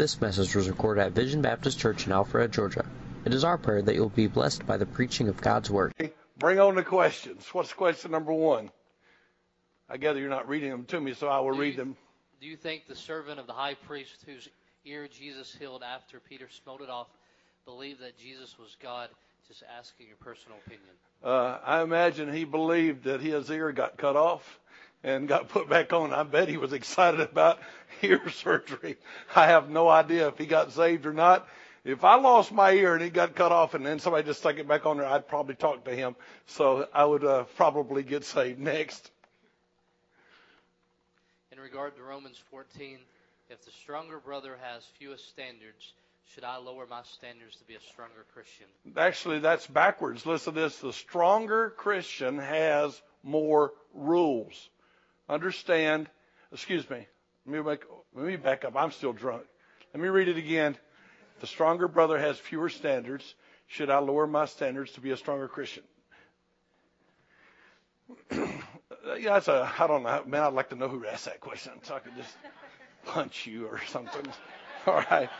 This message was recorded at Vision Baptist Church in Alpharetta, Georgia. It is our prayer that you'll be blessed by the preaching of God's Word. Bring on the questions. What's question number one? I gather you're not reading them to me, so I will Do read you- them. Do you think the servant of the high priest whose ear Jesus healed after Peter smote it off believed that Jesus was God? Just asking your personal opinion. Uh, I imagine he believed that his ear got cut off and got put back on. I bet he was excited about ear surgery. I have no idea if he got saved or not. If I lost my ear and it got cut off and then somebody just stuck it back on there, I'd probably talk to him. So I would uh, probably get saved next. In regard to Romans 14, if the stronger brother has fewest standards, should I lower my standards to be a stronger Christian? Actually, that's backwards. Listen to this. The stronger Christian has more rules. Understand, excuse me. Let me, make, let me back up. I'm still drunk. Let me read it again. The stronger brother has fewer standards. Should I lower my standards to be a stronger Christian? yeah, that's a, I don't know. Man, I'd like to know who asked that question so I could just punch you or something. All right.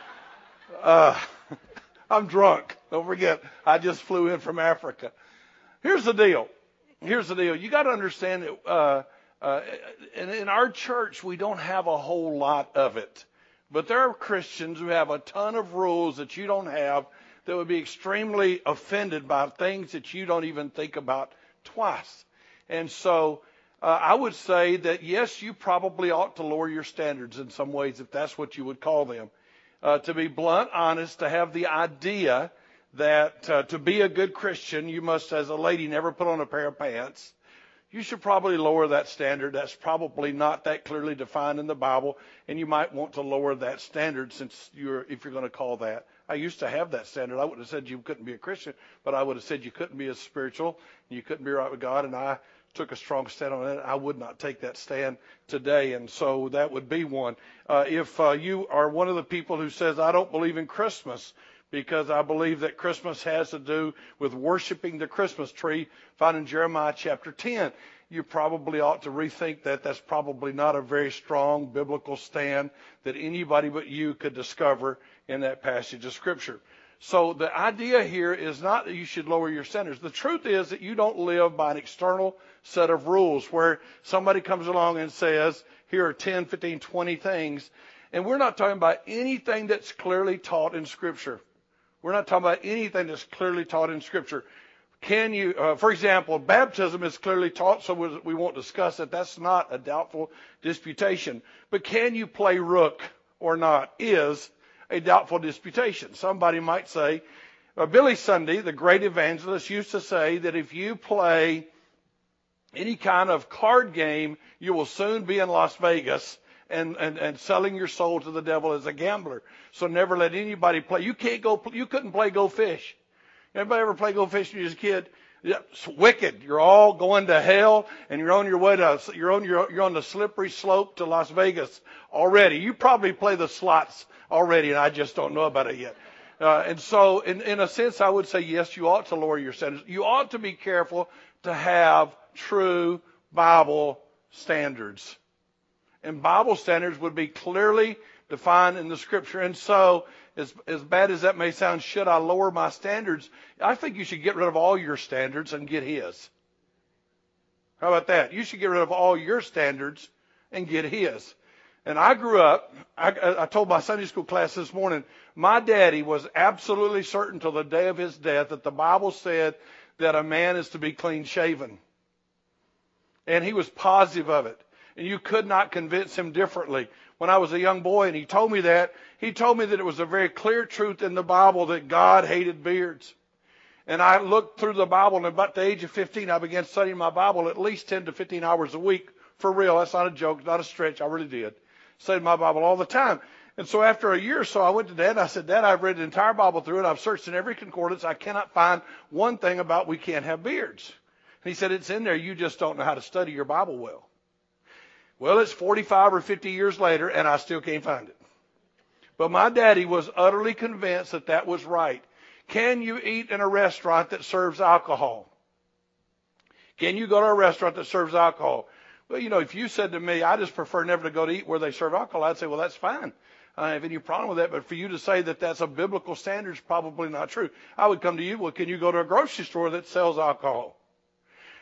Uh, I'm drunk. Don't forget, I just flew in from Africa. Here's the deal. Here's the deal. You got to understand that uh, uh, in, in our church, we don't have a whole lot of it. But there are Christians who have a ton of rules that you don't have that would be extremely offended by things that you don't even think about twice. And so uh, I would say that yes, you probably ought to lower your standards in some ways, if that's what you would call them. Uh, to be blunt, honest, to have the idea that uh, to be a good Christian, you must, as a lady, never put on a pair of pants. You should probably lower that standard. That's probably not that clearly defined in the Bible, and you might want to lower that standard since you're, if you're going to call that. I used to have that standard. I would have said you couldn't be a Christian, but I would have said you couldn't be as spiritual, and you couldn't be right with God, and I took a strong stand on it. I would not take that stand today, and so that would be one. Uh, if uh, you are one of the people who says, I don't believe in Christmas, because I believe that Christmas has to do with worshiping the Christmas tree found in Jeremiah chapter 10. You probably ought to rethink that. That's probably not a very strong biblical stand that anybody but you could discover in that passage of Scripture. So the idea here is not that you should lower your standards. The truth is that you don't live by an external set of rules where somebody comes along and says, here are 10, 15, 20 things. And we're not talking about anything that's clearly taught in Scripture. We're not talking about anything that's clearly taught in Scripture. Can you, uh, for example, baptism is clearly taught, so we won't discuss it. That's not a doubtful disputation. But can you play rook or not is a doubtful disputation. Somebody might say, uh, Billy Sunday, the great evangelist, used to say that if you play any kind of card game, you will soon be in Las Vegas and, and, and selling your soul to the devil as a gambler. So never let anybody play. You can't go, you couldn't play go fish. Anybody ever play go fish when you was a kid? It's wicked. You're all going to hell and you're on your way to, you're on your, you're on the slippery slope to Las Vegas already. You probably play the slots already and I just don't know about it yet. Uh, and so in, in a sense, I would say yes, you ought to lower your standards. You ought to be careful to have true Bible standards. And Bible standards would be clearly defined in the scripture. And so, as, as bad as that may sound, should I lower my standards? I think you should get rid of all your standards and get His. How about that? You should get rid of all your standards and get His. And I grew up, I, I told my Sunday school class this morning, my daddy was absolutely certain till the day of his death that the Bible said that a man is to be clean shaven. And he was positive of it. And you could not convince him differently. When I was a young boy and he told me that, he told me that it was a very clear truth in the Bible that God hated beards. And I looked through the Bible and about the age of 15, I began studying my Bible at least 10 to 15 hours a week. For real. That's not a joke, not a stretch. I really did. Studied my Bible all the time. And so after a year or so, I went to Dad and I said, Dad, I've read the entire Bible through it. I've searched in every concordance. I cannot find one thing about we can't have beards. And he said, It's in there. You just don't know how to study your Bible well. Well, it's 45 or 50 years later, and I still can't find it. But my daddy was utterly convinced that that was right. Can you eat in a restaurant that serves alcohol? Can you go to a restaurant that serves alcohol? Well, you know, if you said to me, I just prefer never to go to eat where they serve alcohol, I'd say, well, that's fine. I don't have any problem with that. But for you to say that that's a biblical standard is probably not true. I would come to you, well, can you go to a grocery store that sells alcohol?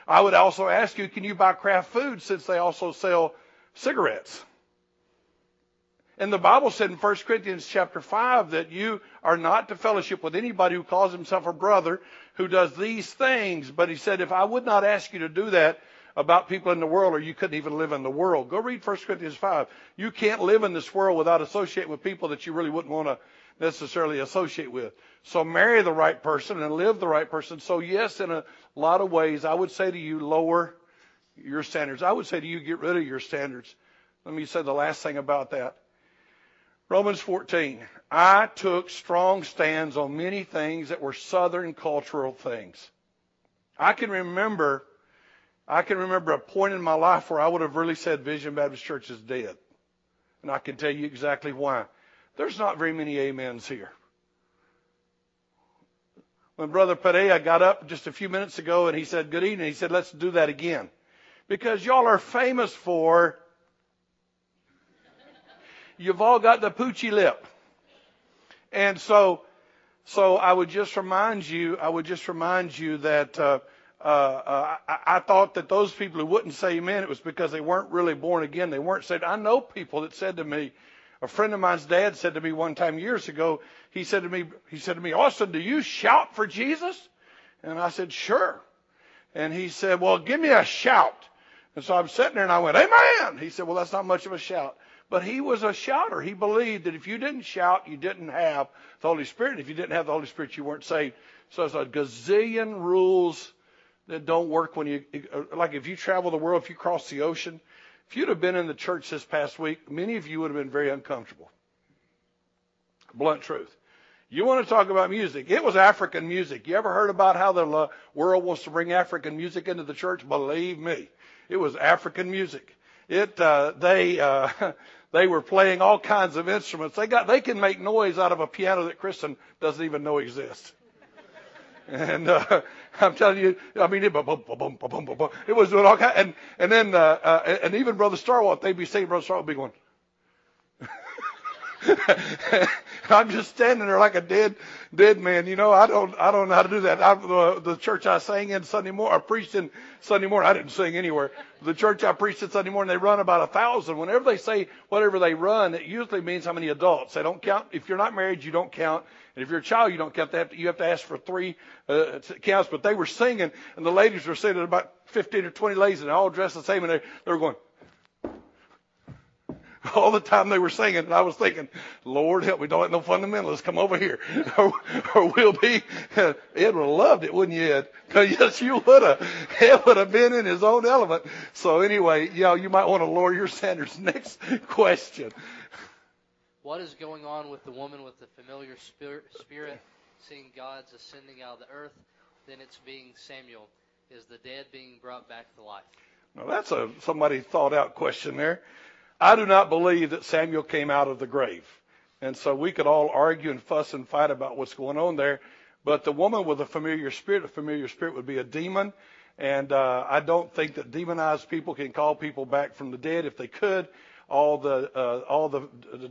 I would also ask you, can you buy Kraft food since they also sell cigarettes? And the Bible said in 1 Corinthians chapter 5 that you are not to fellowship with anybody who calls himself a brother who does these things. But he said, if I would not ask you to do that about people in the world, or you couldn't even live in the world. Go read 1 Corinthians 5. You can't live in this world without associating with people that you really wouldn't want to necessarily associate with. So marry the right person and live the right person. So yes, in a lot of ways, I would say to you, lower your standards. I would say to you, get rid of your standards. Let me say the last thing about that. Romans 14. I took strong stands on many things that were southern cultural things. I can remember, I can remember a point in my life where I would have really said Vision Baptist Church is dead. And I can tell you exactly why. There's not very many amens here. When Brother Perea got up just a few minutes ago and he said, Good evening, he said, Let's do that again. Because y'all are famous for you've all got the poochy lip. And so, so I would just remind you, I would just remind you that uh, uh, uh, I, I thought that those people who wouldn't say amen, it was because they weren't really born again. They weren't saved. I know people that said to me, a friend of mine's dad said to me one time years ago, he said to me, he said to me, Austin, do you shout for Jesus? And I said, sure. And he said, well, give me a shout. And so I'm sitting there and I went, amen. He said, well, that's not much of a shout. But he was a shouter. He believed that if you didn't shout, you didn't have the Holy Spirit. If you didn't have the Holy Spirit, you weren't saved. So it's a gazillion rules that don't work when you, like if you travel the world, if you cross the ocean, if you'd have been in the church this past week, many of you would have been very uncomfortable. Blunt truth. You want to talk about music? It was African music. You ever heard about how the world wants to bring African music into the church? Believe me, it was African music. It uh, they uh, They were playing all kinds of instruments. They got they can make noise out of a piano that Kristen doesn't even know exists. And uh, I'm telling you, I mean, it, it was doing all kinds. And and then uh, uh, and even Brother Starwalt, they'd be singing. Brother Starwalt be going. I'm just standing there like a dead, dead man. You know, I don't, I don't know how to do that. I, the, the church I sang in Sunday morning, I preached in Sunday morning. I didn't sing anywhere. The church I preached in Sunday morning, they run about a thousand. Whenever they say whatever they run, it usually means how many adults. They don't count. If you're not married, you don't count. And if you're a child, you don't count. They have to, you have to ask for three uh, counts. But they were singing, and the ladies were singing about 15 or 20 ladies, and all dressed the same, and they, they were going all the time they were singing, and I was thinking, Lord help me, don't let no fundamentalists come over here, or, or we'll be. Ed would have loved it, wouldn't you, Ed? yes, you would have. Ed would have been in his own element. So anyway, you know, you might want to lower your standards. Next question. What is going on with the woman with the familiar spirit, spirit seeing God's ascending out of the earth? Then it's being Samuel. Is the dead being brought back to life? Now that's a somebody thought out question there. I do not believe that Samuel came out of the grave. And so we could all argue and fuss and fight about what's going on there. But the woman with a familiar spirit, a familiar spirit would be a demon. And uh, I don't think that demonized people can call people back from the dead. If they could, all the uh, all the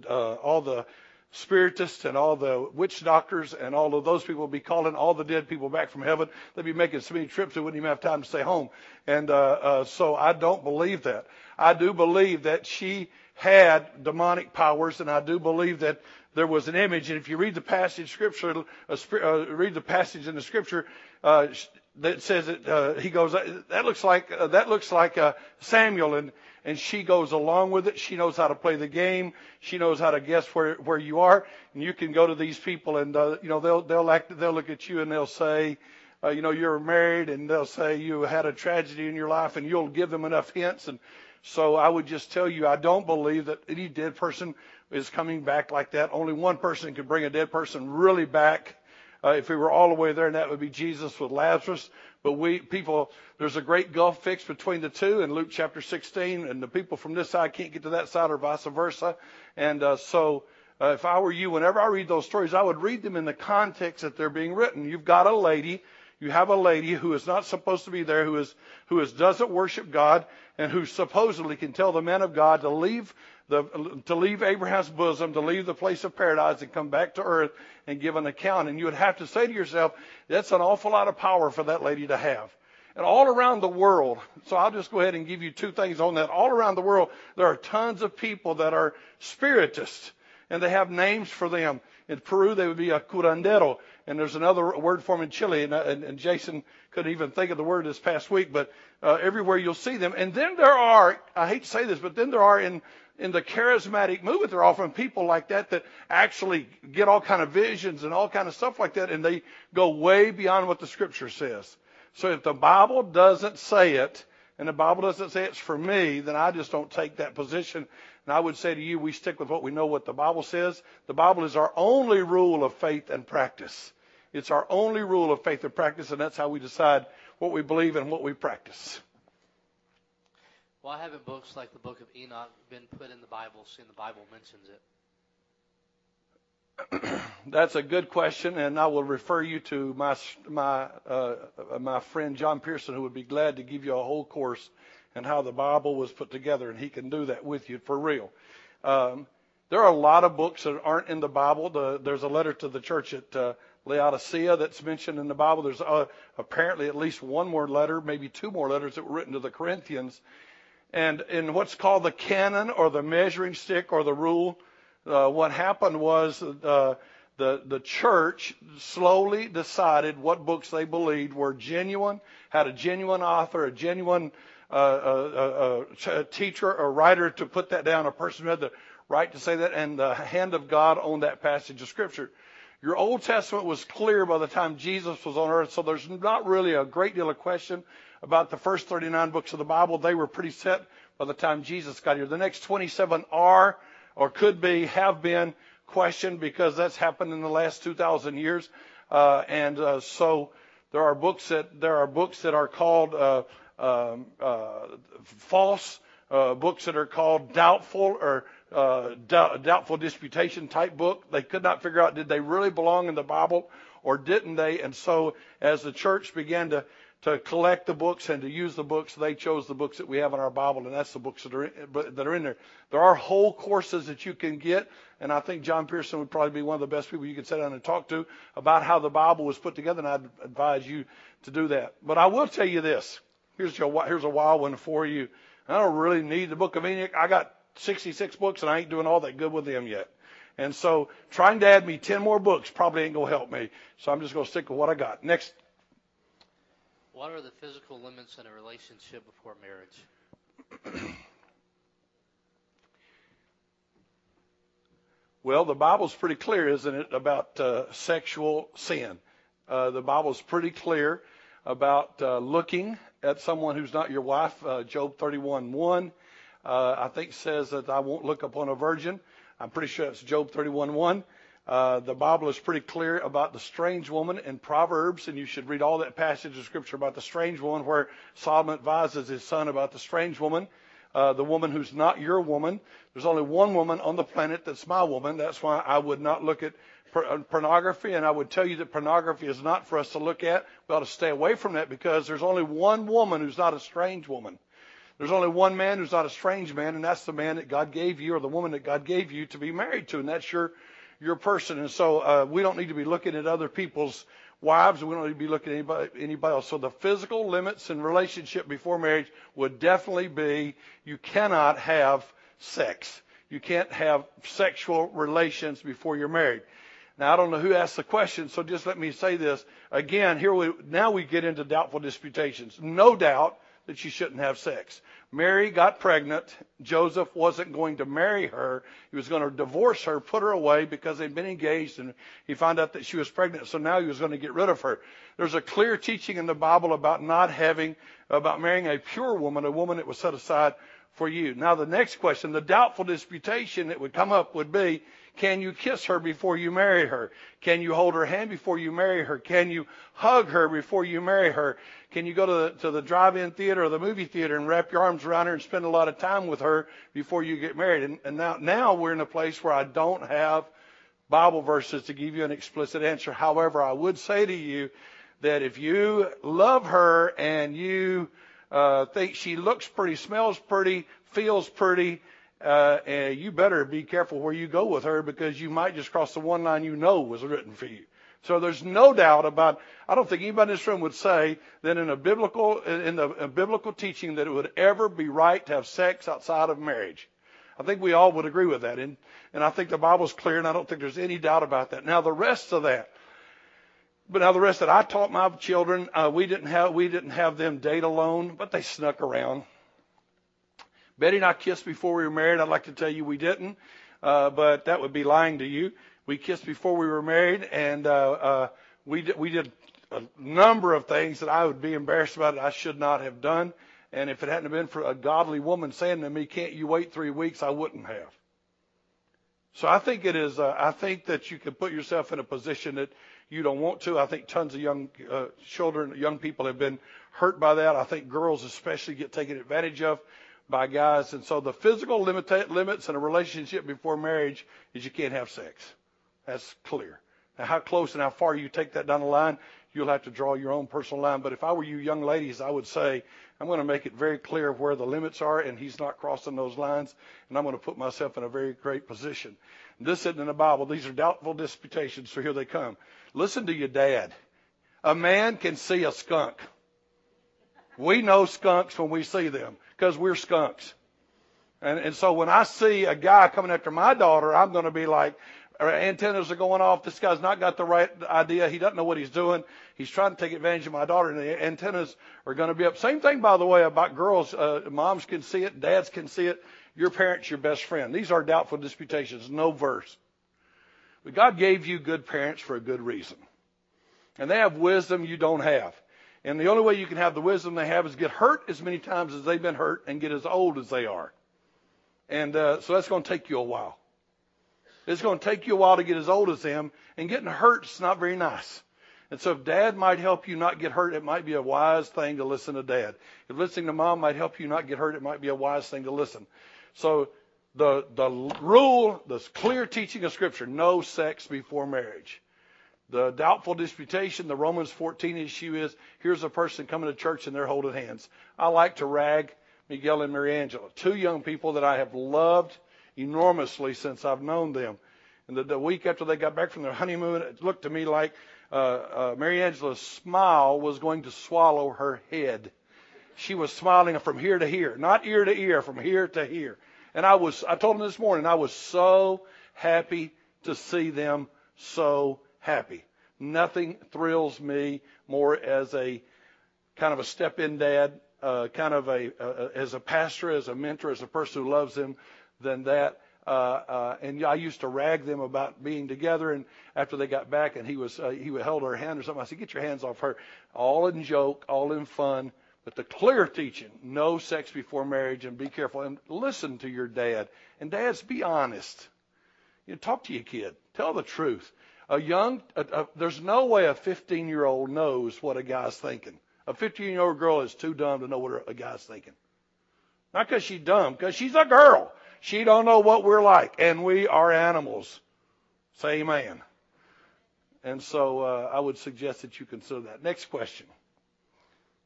uh, all the spiritists and all the witch doctors and all of those people be calling all the dead people back from heaven. They'd be making so many trips they wouldn't even have time to stay home. And uh, uh, so I don't believe that. I do believe that she had demonic powers, and I do believe that there was an image. And if you read the passage scripture, uh, uh, read the passage in the scripture uh, that says that uh, he goes, that looks like uh, that looks like uh, Samuel, and and she goes along with it. She knows how to play the game. She knows how to guess where where you are, and you can go to these people, and uh, you know they'll they'll act, they'll look at you and they'll say. Uh, you know, you're married and they'll say you had a tragedy in your life and you'll give them enough hints and so I would just tell you, I don't believe that any dead person is coming back like that. Only one person could bring a dead person really back. Uh, if we were all the way there, and that would be Jesus with Lazarus. But we people, there's a great gulf fixed between the two in Luke chapter 16, and the people from this side can't get to that side, or vice versa. And uh, so, uh, if I were you, whenever I read those stories, I would read them in the context that they're being written. You've got a lady you have a lady who is not supposed to be there, who is who is doesn't worship God, and who supposedly can tell the men of God to leave the, to leave Abraham's bosom, to leave the place of paradise and come back to earth and give an account. And you would have to say to yourself, that's an awful lot of power for that lady to have. And all around the world, so I'll just go ahead and give you two things on that. All around the world, there are tons of people that are spiritists, and they have names for them. In Peru, they would be a curandero, and there's another word for them in Chile, and, and, and Jason couldn't even think of the word this past week, but uh, everywhere you'll see them. And then there are, I hate to say this, but then there are in in the charismatic movement, there are often people like that that actually get all kind of visions and all kind of stuff like that, and they go way beyond what the Scripture says. So if the Bible doesn't say it, and the Bible doesn't say it's for me, then I just don't take that position. And I would say to you, we stick with what we know what the Bible says. The Bible is our only rule of faith and practice. It's our only rule of faith and practice, and that's how we decide what we believe and what we practice. Why haven't books like the Book of Enoch been put in the Bible, seeing the Bible mentions it? That's a good question, and I will refer you to my my uh, my friend John Pearson, who would be glad to give you a whole course and how the Bible was put together, and he can do that with you for real. Um, there are a lot of books that aren't in the Bible. The, there's a letter to the church at uh, Laodicea that's mentioned in the Bible. There's uh, apparently at least one more letter, maybe two more letters that were written to the Corinthians and in what's called the canon or the measuring stick or the rule, uh, what happened was uh, the the church slowly decided what books they believed were genuine, had a genuine author, a genuine uh, uh, uh, uh teacher or writer to put that down, a person who had the right to say that, and the hand of God on that passage of Scripture. Your Old Testament was clear by the time Jesus was on earth, so there's not really a great deal of question about the first 39 books of the Bible. They were pretty set by the time Jesus got here. The next 27 are, or could be, have been questioned because that's happened in the last 2,000 years. Uh, and uh, so there are books that there are books that are called uh, um, uh, false, uh, books that are called doubtful or uh, doubtful disputation type book. They could not figure out did they really belong in the Bible or didn't they? And so as the church began to to collect the books and to use the books, they chose the books that we have in our Bible, and that's the books that are in, that are in there. There are whole courses that you can get, and I think John Pearson would probably be one of the best people you could sit down and talk to about how the Bible was put together, and I'd advise you to do that. But I will tell you this: here's your here's a wild one for you. I don't really need the Book of Enoch. I got 66 books, and I ain't doing all that good with them yet. And so trying to add me 10 more books probably ain't going to help me. So I'm just going to stick with what I got. Next what are the physical limits in a relationship before marriage? well, the Bible's pretty clear, isn't it, about uh, sexual sin? Uh, the Bible's pretty clear about uh, looking at someone who's not your wife. Uh, Job 31:1, uh, I think says that I won't look upon a virgin. I'm pretty sure it's Job 31:1. Uh, the Bible is pretty clear about the strange woman in Proverbs, and you should read all that passage of Scripture about the strange woman where Solomon advises his son about the strange woman, uh, the woman who's not your woman. There's only one woman on the planet that's my woman. That's why I would not look at uh, pornography, and I would tell you that pornography is not for us to look at. We ought to stay away from that because there's only one woman who's not a strange woman. There's only one man who's not a strange man, and that's the man that God gave you or the woman that God gave you to be married to, and that's your your person. And so uh, we don't need to be looking at other people's wives. We don't need to be looking at anybody, anybody else. So the physical limits in relationship before marriage would definitely be you cannot have sex. You can't have sexual relations before you're married. Now I don't know who asked the question, so just let me say this again. Here we now we get into doubtful disputations. No doubt that you shouldn't have sex. Mary got pregnant. Joseph wasn't going to marry her. He was going to divorce her, put her away because they'd been engaged, and he found out that she was pregnant. So now he was going to get rid of her. There's a clear teaching in the Bible about not having, about marrying a pure woman, a woman that was set aside for you. Now the next question, the doubtful disputation that would come up would be, can you kiss her before you marry her? Can you hold her hand before you marry her? Can you hug her before you marry her? Can you go to the, to the drive-in theater or the movie theater and wrap your arms around her and spend a lot of time with her before you get married? And, and now, now we're in a place where I don't have Bible verses to give you an explicit answer. However, I would say to you that if you love her and you uh, think she looks pretty, smells pretty, feels pretty, uh, you better be careful where you go with her because you might just cross the one line you know was written for you. So there's no doubt about. I don't think anybody in this room would say that in a biblical in the a biblical teaching that it would ever be right to have sex outside of marriage. I think we all would agree with that, and and I think the Bible's clear, and I don't think there's any doubt about that. Now the rest of that, but now the rest that I taught my children, uh, we didn't have we didn't have them date alone, but they snuck around. Betty and I kissed before we were married. I'd like to tell you we didn't, uh, but that would be lying to you. We kissed before we were married, and uh, uh, we did, we did a number of things that I would be embarrassed about. That I should not have done. And if it hadn't been for a godly woman saying to me, "Can't you wait three weeks?" I wouldn't have. So I think it is. Uh, I think that you can put yourself in a position that you don't want to. I think tons of young uh, children, young people have been hurt by that. I think girls especially get taken advantage of by guys. And so the physical limita- limits in a relationship before marriage is you can't have sex. That's clear. Now, how close and how far you take that down the line, you'll have to draw your own personal line. But if I were you young ladies, I would say, I'm going to make it very clear where the limits are, and he's not crossing those lines, and I'm going to put myself in a very great position. This isn't in the Bible. These are doubtful disputations, so here they come. Listen to your dad. A man can see a skunk. We know skunks when we see them because we're skunks. And, and so when I see a guy coming after my daughter, I'm going to be like, antennas are going off. This guy's not got the right idea. He doesn't know what he's doing. He's trying to take advantage of my daughter, and the antennas are going to be up. Same thing, by the way, about girls. Uh, moms can see it, dads can see it. Your parents, your best friend. These are doubtful disputations. No verse. But God gave you good parents for a good reason, and they have wisdom you don't have. And the only way you can have the wisdom they have is get hurt as many times as they've been hurt and get as old as they are. And uh, so that's going to take you a while. It's going to take you a while to get as old as them, and getting hurt is not very nice. And so if dad might help you not get hurt, it might be a wise thing to listen to dad. If listening to mom might help you not get hurt, it might be a wise thing to listen. So the, the rule, the clear teaching of Scripture, no sex before marriage. The doubtful disputation, the Romans 14 issue is here's a person coming to church and they're holding hands. I like to rag Miguel and Mary Angela, two young people that I have loved enormously since I've known them. And the, the week after they got back from their honeymoon, it looked to me like uh, uh, Mary Angela's smile was going to swallow her head. She was smiling from here to here, not ear to ear, from here to here. And I was, I told them this morning, I was so happy to see them so happy. Nothing thrills me more as a kind of a step-in dad, uh, kind of a uh, as a pastor, as a mentor, as a person who loves them, than that. Uh, uh, and I used to rag them about being together. And after they got back, and he was uh, he held her hand or something, I said, "Get your hands off her." All in joke, all in fun, but the clear teaching: no sex before marriage, and be careful and listen to your dad. And dads, be honest. You know, talk to your kid. Tell the truth. A young, a, a, there's no way a 15 year old knows what a guy's thinking. A 15 year old girl is too dumb to know what a guy's thinking. Not because she's dumb, because she's a girl. She don't know what we're like, and we are animals. Say amen. And so uh, I would suggest that you consider that. Next question.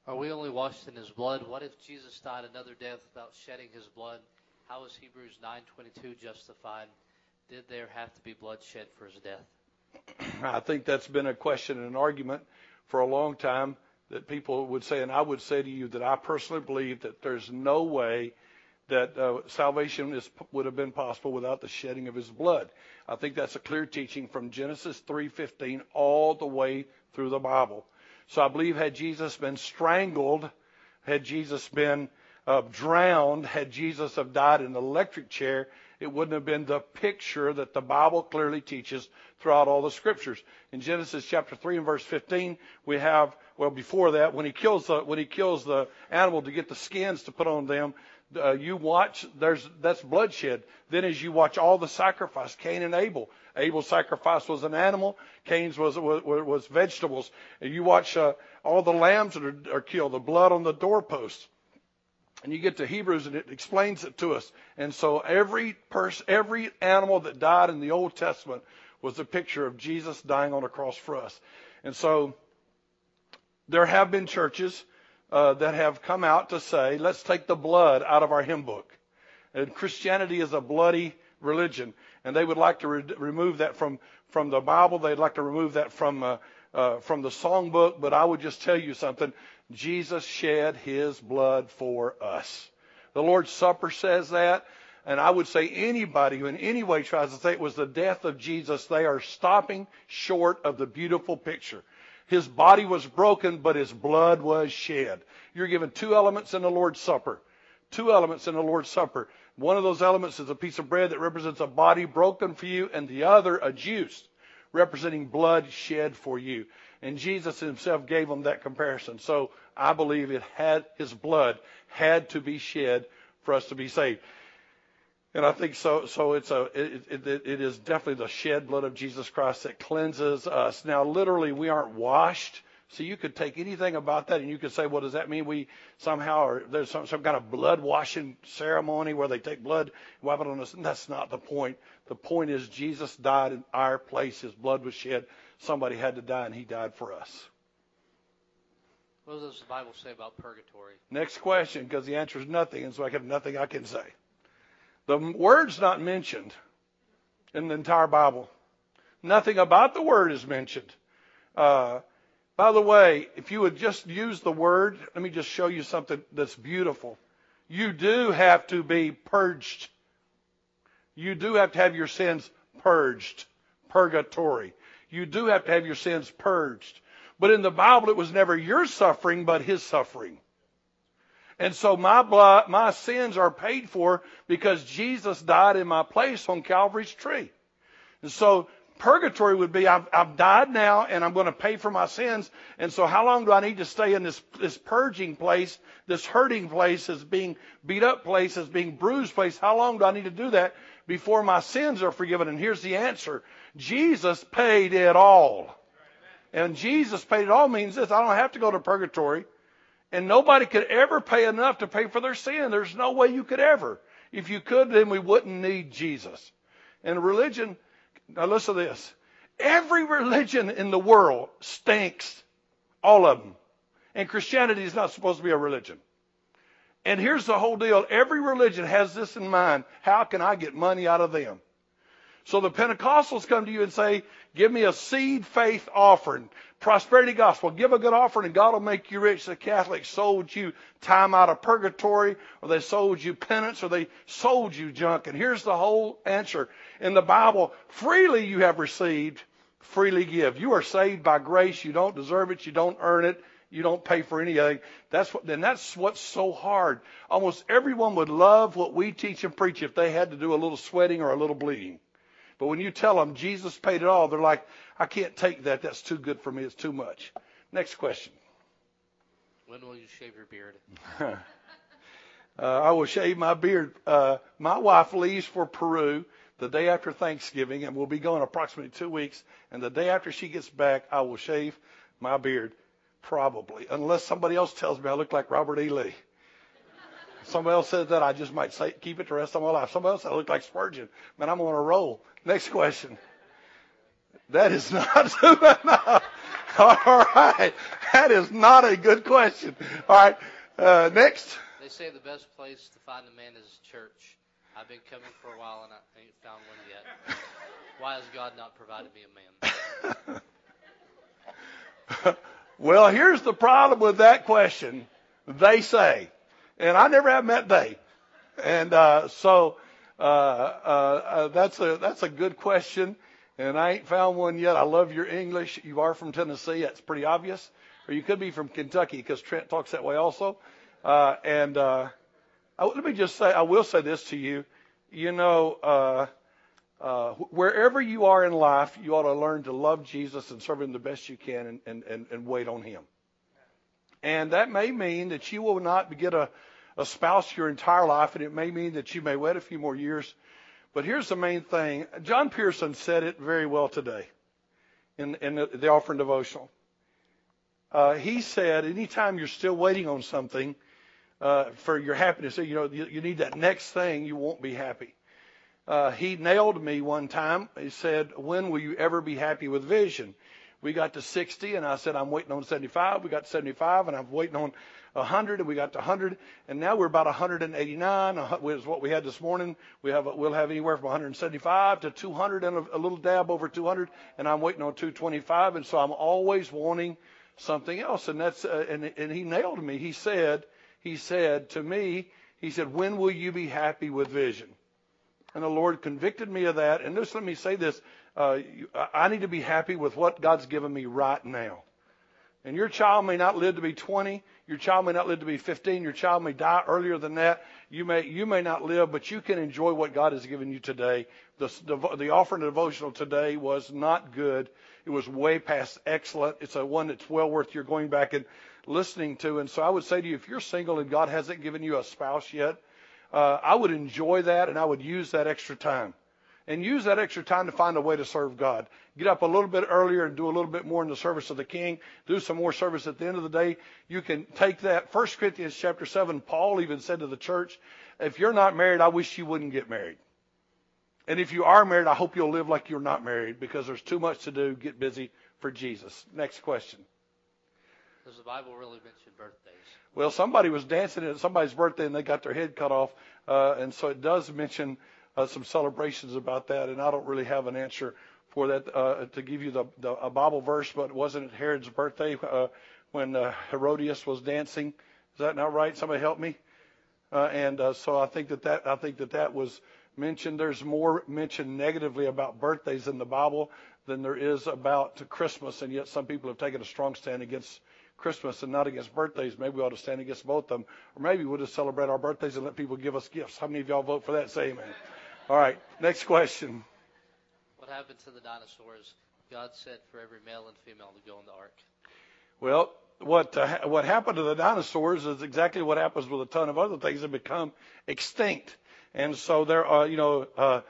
Are we only washed in His blood? What if Jesus died another death without shedding His blood? How is Hebrews 9:22 justified? Did there have to be blood shed for His death? I think that's been a question and an argument for a long time that people would say, and I would say to you that I personally believe that there's no way that uh, salvation is, would have been possible without the shedding of his blood. I think that's a clear teaching from Genesis 3:15 all the way through the Bible. So I believe had Jesus been strangled, had Jesus been uh, drowned, had Jesus have died in an electric chair, it wouldn't have been the picture that the Bible clearly teaches throughout all the scriptures. In Genesis chapter 3 and verse 15, we have, well, before that, when he kills the, when he kills the animal to get the skins to put on them, uh, you watch, there's, that's bloodshed. Then as you watch all the sacrifice, Cain and Abel. Abel's sacrifice was an animal. Cain's was, was, was vegetables. And you watch, uh, all the lambs that are, are killed, the blood on the doorposts. And you get to Hebrews and it explains it to us. And so every person, every animal that died in the Old Testament was a picture of Jesus dying on a cross for us. And so there have been churches uh, that have come out to say, let's take the blood out of our hymn book. And Christianity is a bloody religion, and they would like to re- remove that from from the Bible. They'd like to remove that from uh, uh, from the songbook. But I would just tell you something: Jesus shed His blood for us. The Lord's Supper says that. And I would say anybody who in any way tries to say it was the death of Jesus, they are stopping short of the beautiful picture. His body was broken, but his blood was shed. You're given two elements in the Lord's Supper. Two elements in the Lord's Supper. One of those elements is a piece of bread that represents a body broken for you, and the other a juice representing blood shed for you. And Jesus himself gave them that comparison. So I believe it had his blood had to be shed for us to be saved. And I think so. So it's a it, it, it is definitely the shed blood of Jesus Christ that cleanses us. Now, literally, we aren't washed. So you could take anything about that and you could say, well, does that mean we somehow are there's some, some kind of blood washing ceremony where they take blood, wipe it on us? And that's not the point. The point is Jesus died in our place. His blood was shed. Somebody had to die and he died for us. What does the Bible say about purgatory? Next question, because the answer is nothing, and so I have nothing I can say. The word's not mentioned in the entire Bible. Nothing about the word is mentioned. Uh, by the way, if you would just use the word, let me just show you something that's beautiful. You do have to be purged. You do have to have your sins purged. Purgatory. You do have to have your sins purged. But in the Bible, it was never your suffering, but his suffering. And so my blood, my sins are paid for because Jesus died in my place on Calvary's tree. And so purgatory would be I've, I've died now and I'm going to pay for my sins. And so how long do I need to stay in this, this purging place, this hurting place, this being beat up place, this being bruised place? How long do I need to do that before my sins are forgiven? And here's the answer. Jesus paid it all. And Jesus paid it all means this. I don't have to go to purgatory. And nobody could ever pay enough to pay for their sin. There's no way you could ever. If you could, then we wouldn't need Jesus. And religion, now listen to this. Every religion in the world stinks. All of them. And Christianity is not supposed to be a religion. And here's the whole deal. Every religion has this in mind. How can I get money out of them? So the Pentecostals come to you and say, give me a seed faith offering. Prosperity gospel. Give a good offering and God will make you rich. The Catholics sold you time out of purgatory or they sold you penance or they sold you junk. And here's the whole answer. In the Bible, freely you have received, freely give. You are saved by grace. You don't deserve it. You don't earn it. You don't pay for anything. That's what, and that's what's so hard. Almost everyone would love what we teach and preach if they had to do a little sweating or a little bleeding. But when you tell them Jesus paid it all, they're like, I can't take that. That's too good for me. It's too much. Next question. When will you shave your beard? uh, I will shave my beard. Uh, my wife leaves for Peru the day after Thanksgiving, and we'll be gone approximately two weeks. And the day after she gets back, I will shave my beard, probably, unless somebody else tells me I look like Robert E. Lee. Somebody else says that I just might say keep it the rest of my life. Somebody else said I look like Spurgeon. Man, I'm on a roll. Next question. That is not. All right. That is not a good question. All right. Uh, next. They say the best place to find a man is church. I've been coming for a while and I ain't found one yet. Why has God not provided me a man? well, here's the problem with that question. They say, and I never have met they, and uh, so uh, uh, uh, that's a that's a good question, and I ain't found one yet. I love your English. You are from Tennessee. That's pretty obvious, or you could be from Kentucky because Trent talks that way also. Uh, and uh, I, let me just say, I will say this to you. You know, uh, wherever you are in life, you ought to learn to love Jesus and serve Him the best you can, and, and, and, and wait on Him. And that may mean that you will not get a a spouse your entire life, and it may mean that you may wait a few more years. But here's the main thing. John Pearson said it very well today in, in the, the offering devotional. Uh, he said, anytime you're still waiting on something uh, for your happiness, you know, you, you, need that next thing, you won't be happy. Uh, he nailed me one time. He said, when will you ever be happy with vision? We got to 60, and I said, I'm waiting on 75. We got 75, and I'm waiting on 100, and we got to 100, and now we're about 189, which is what we had this morning. We have we'll have anywhere from 175 to 200 and a, a little dab over 200, and I'm waiting on 225, and so I'm always wanting something else, and that's uh, and and he nailed me. He said he said to me, he said, when will you be happy with vision? And the Lord convicted me of that. And just let me say this uh, I need to be happy with what God's given me right now. And your child may not live to be 20. Your child may not live to be 15. Your child may die earlier than that. You may, you may not live, but you can enjoy what God has given you today. The, the, the offering devotional today was not good. It was way past excellent. It's a one that's well worth your going back and listening to. And so I would say to you, if you're single and God hasn't given you a spouse yet, uh, I would enjoy that and I would use that extra time and use that extra time to find a way to serve God. Get up a little bit earlier and do a little bit more in the service of the King. Do some more service at the end of the day. You can take that. 1 Corinthians chapter 7, Paul even said to the church, if you're not married, I wish you wouldn't get married. And if you are married, I hope you'll live like you're not married because there's too much to do. Get busy for Jesus. Next question. Does the Bible really mention birthdays? Well, somebody was dancing at somebody's birthday and they got their head cut off. Uh, and so it does mention uh, some celebrations about that, and I don't really have an answer for that uh, to give you the, the a Bible verse, but wasn't it Herod's birthday uh, when uh, Herodias was dancing? Is that not right? Somebody help me. Uh, and uh, so I think that that I think that that was mentioned. There's more mentioned negatively about birthdays in the Bible than there is about Christmas, and yet some people have taken a strong stand against Christmas and not against birthdays. Maybe we ought to stand against both of them, or maybe we'll just celebrate our birthdays and let people give us gifts. How many of y'all vote for that? Say amen. All right, next question. What happened to the dinosaurs? God said for every male and female to go in the ark. Well, what uh, what happened to the dinosaurs is exactly what happens with a ton of other things that become extinct. And so there are, you know, uh,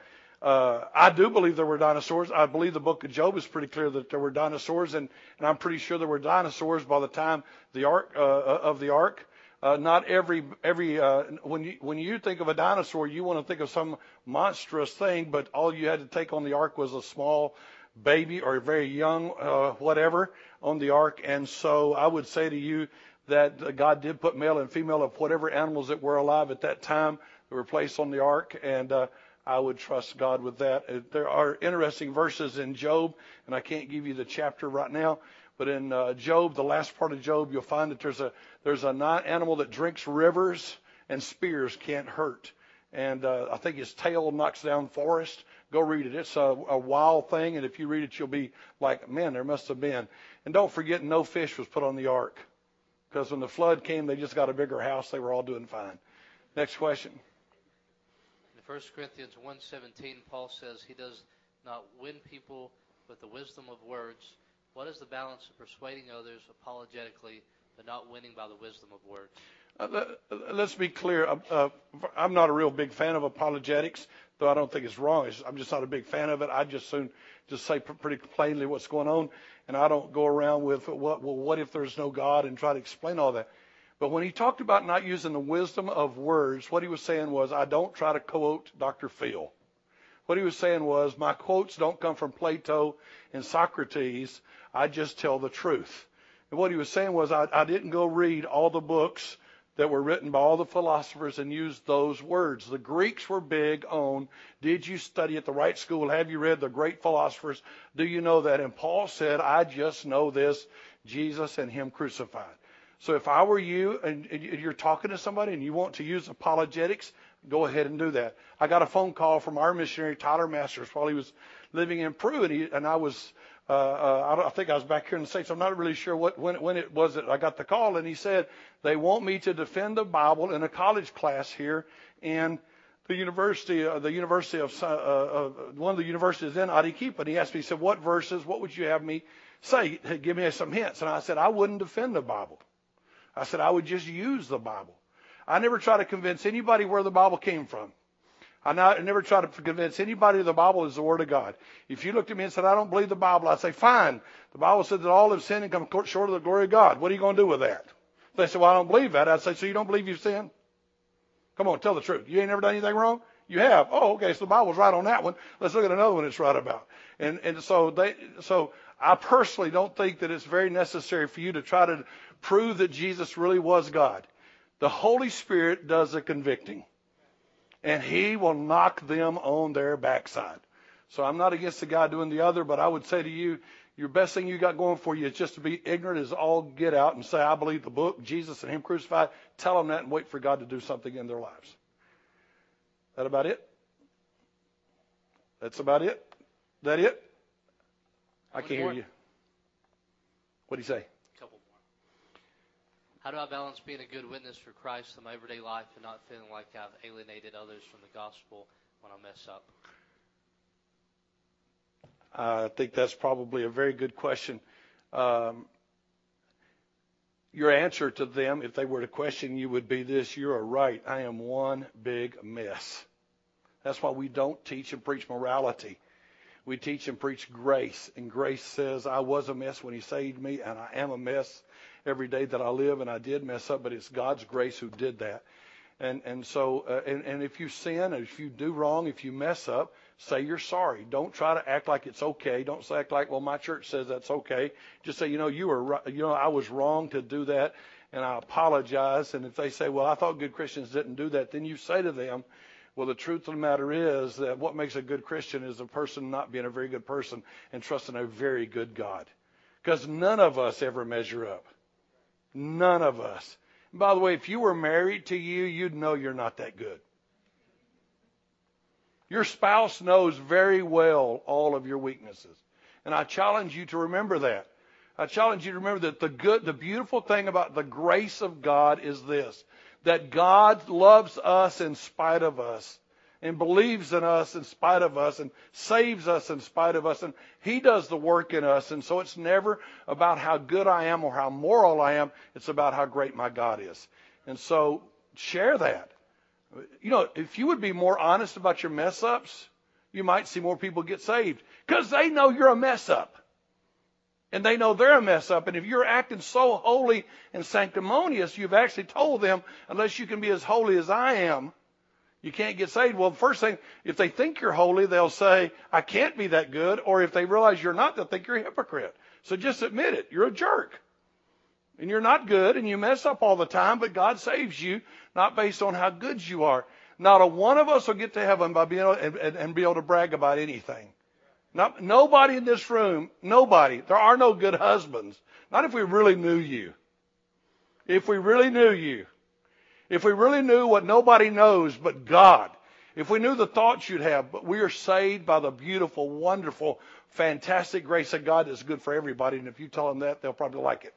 uh, I do believe there were dinosaurs. I believe the book of Job is pretty clear that there were dinosaurs, and, and I'm pretty sure there were dinosaurs by the time the ark uh, uh of the ark. Uh, not every every uh, when you when you think of a dinosaur, you want to think of some monstrous thing, but all you had to take on the ark was a small baby or a very young uh, whatever on the ark. And so I would say to you that God did put male and female of whatever animals that were alive at that time that were placed on the ark, and uh, I would trust God with that. Uh, there are interesting verses in Job, and I can't give you the chapter right now. But in uh, Job, the last part of Job, you'll find that there's a there's a animal that drinks rivers and spears can't hurt. And uh, I think his tail knocks down forest. Go read it. It's a, a wild thing, and if you read it, you'll be like, man, there must have been. And don't forget, no fish was put on the ark, because when the flood came, they just got a bigger house. They were all doing fine. Next question. In 1 Corinthians 1:17, Paul says he does not win people with the wisdom of words, what is the balance of persuading others apologetically, but not winning by the wisdom of words? Uh, let's be clear. Uh, uh, I'm not a real big fan of apologetics, though I don't think it's wrong. It's, I'm just not a big fan of it. I just soon just say pretty plainly what's going on, and I don't go around with what, well, what if there's no God and try to explain all that. But when he talked about not using the wisdom of words, what he was saying was, I don't try to quote Dr. Phil. What he was saying was, my quotes don't come from Plato and Socrates. I just tell the truth. And what he was saying was, I, I didn't go read all the books that were written by all the philosophers and use those words. The Greeks were big on, did you study at the right school? Have you read the great philosophers? Do you know that? And Paul said, I just know this, Jesus and him crucified. So if I were you and you're talking to somebody and you want to use apologetics, go ahead and do that. I got a phone call from our missionary, Tyler Masters, while he was living in Peru, and, he, and I was, uh, uh, I, I think I was back here in the States. I'm not really sure what, when, when it was that I got the call, and he said, they want me to defend the Bible in a college class here in the university, uh, the university of, uh, uh, one of the universities in Arequipa. And he asked me, he said, what verses, what would you have me say? Give me some hints. And I said, I wouldn't defend the Bible. I said, I would just use the Bible. I never try to convince anybody where the Bible came from. I never try to convince anybody the Bible is the Word of God. If you looked at me and said, I don't believe the Bible, I'd say, fine. The Bible said that all have sinned and come short of the glory of God. What are you going to do with that? They said, well, I don't believe that. I'd say, so you don't believe you've sinned? Come on, tell the truth. You ain't never done anything wrong? You have. Oh, okay. So the Bible's right on that one. Let's look at another one it's right about. And and so they so I personally don't think that it's very necessary for you to try to prove that Jesus really was God. The Holy Spirit does the convicting. And he will knock them on their backside. So I'm not against the guy doing the other, but I would say to you, your best thing you got going for you is just to be ignorant as all get out and say, I believe the book, Jesus and Him crucified. Tell them that and wait for God to do something in their lives. That about it? That's about it? That it? I can't hear you. What do you say? How do I balance being a good witness for Christ in my everyday life and not feeling like I've alienated others from the gospel when I mess up? I think that's probably a very good question. Um, your answer to them, if they were to question you, would be this You are right. I am one big mess. That's why we don't teach and preach morality. We teach and preach grace. And grace says, I was a mess when He saved me, and I am a mess every day that I live, and I did mess up, but it's God's grace who did that. And, and so, uh, and, and if you sin, if you do wrong, if you mess up, say you're sorry. Don't try to act like it's okay. Don't act like, well, my church says that's okay. Just say, you know, you were, you know, I was wrong to do that, and I apologize. And if they say, well, I thought good Christians didn't do that, then you say to them, well, the truth of the matter is that what makes a good Christian is a person not being a very good person and trusting a very good God. Because none of us ever measure up. None of us. And by the way, if you were married to you, you'd know you're not that good. Your spouse knows very well all of your weaknesses. And I challenge you to remember that. I challenge you to remember that the good, the beautiful thing about the grace of God is this that God loves us in spite of us and believes in us in spite of us and saves us in spite of us and he does the work in us. And so it's never about how good I am or how moral I am. It's about how great my God is. And so share that. You know if you would be more honest about your mess ups you might see more people get saved. Because they know you're a mess up. And they know they're a mess up. And if you're acting so holy and sanctimonious, you've actually told them, unless you can be as holy as I am, you can't get saved. Well, the first thing, if they think you're holy, they'll say, I can't be that good. Or if they realize you're not, they'll think you're a hypocrite. So just admit it. You're a jerk. And you're not good and you mess up all the time, but God saves you, not based on how good you are. Not a one of us will get to heaven by being able, and, and, and be able to brag about anything. Not, nobody in this room, nobody, there are no good husbands. Not if we really knew you. If we really knew you. If we really knew what nobody knows but God. If we knew the thoughts you'd have, but we are saved by the beautiful, wonderful, fantastic grace of God that's good for everybody. And if you tell them that, they'll probably like it.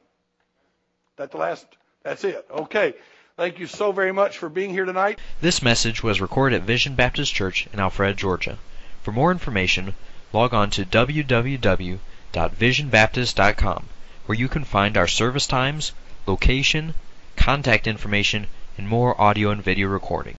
That's the last, that's it. Okay. Thank you so very much for being here tonight. This message was recorded at Vision Baptist Church in Alpharetta, Georgia. For more information, log on to www.visionbaptist.com, where you can find our service times, location, contact information, and more audio and video recordings.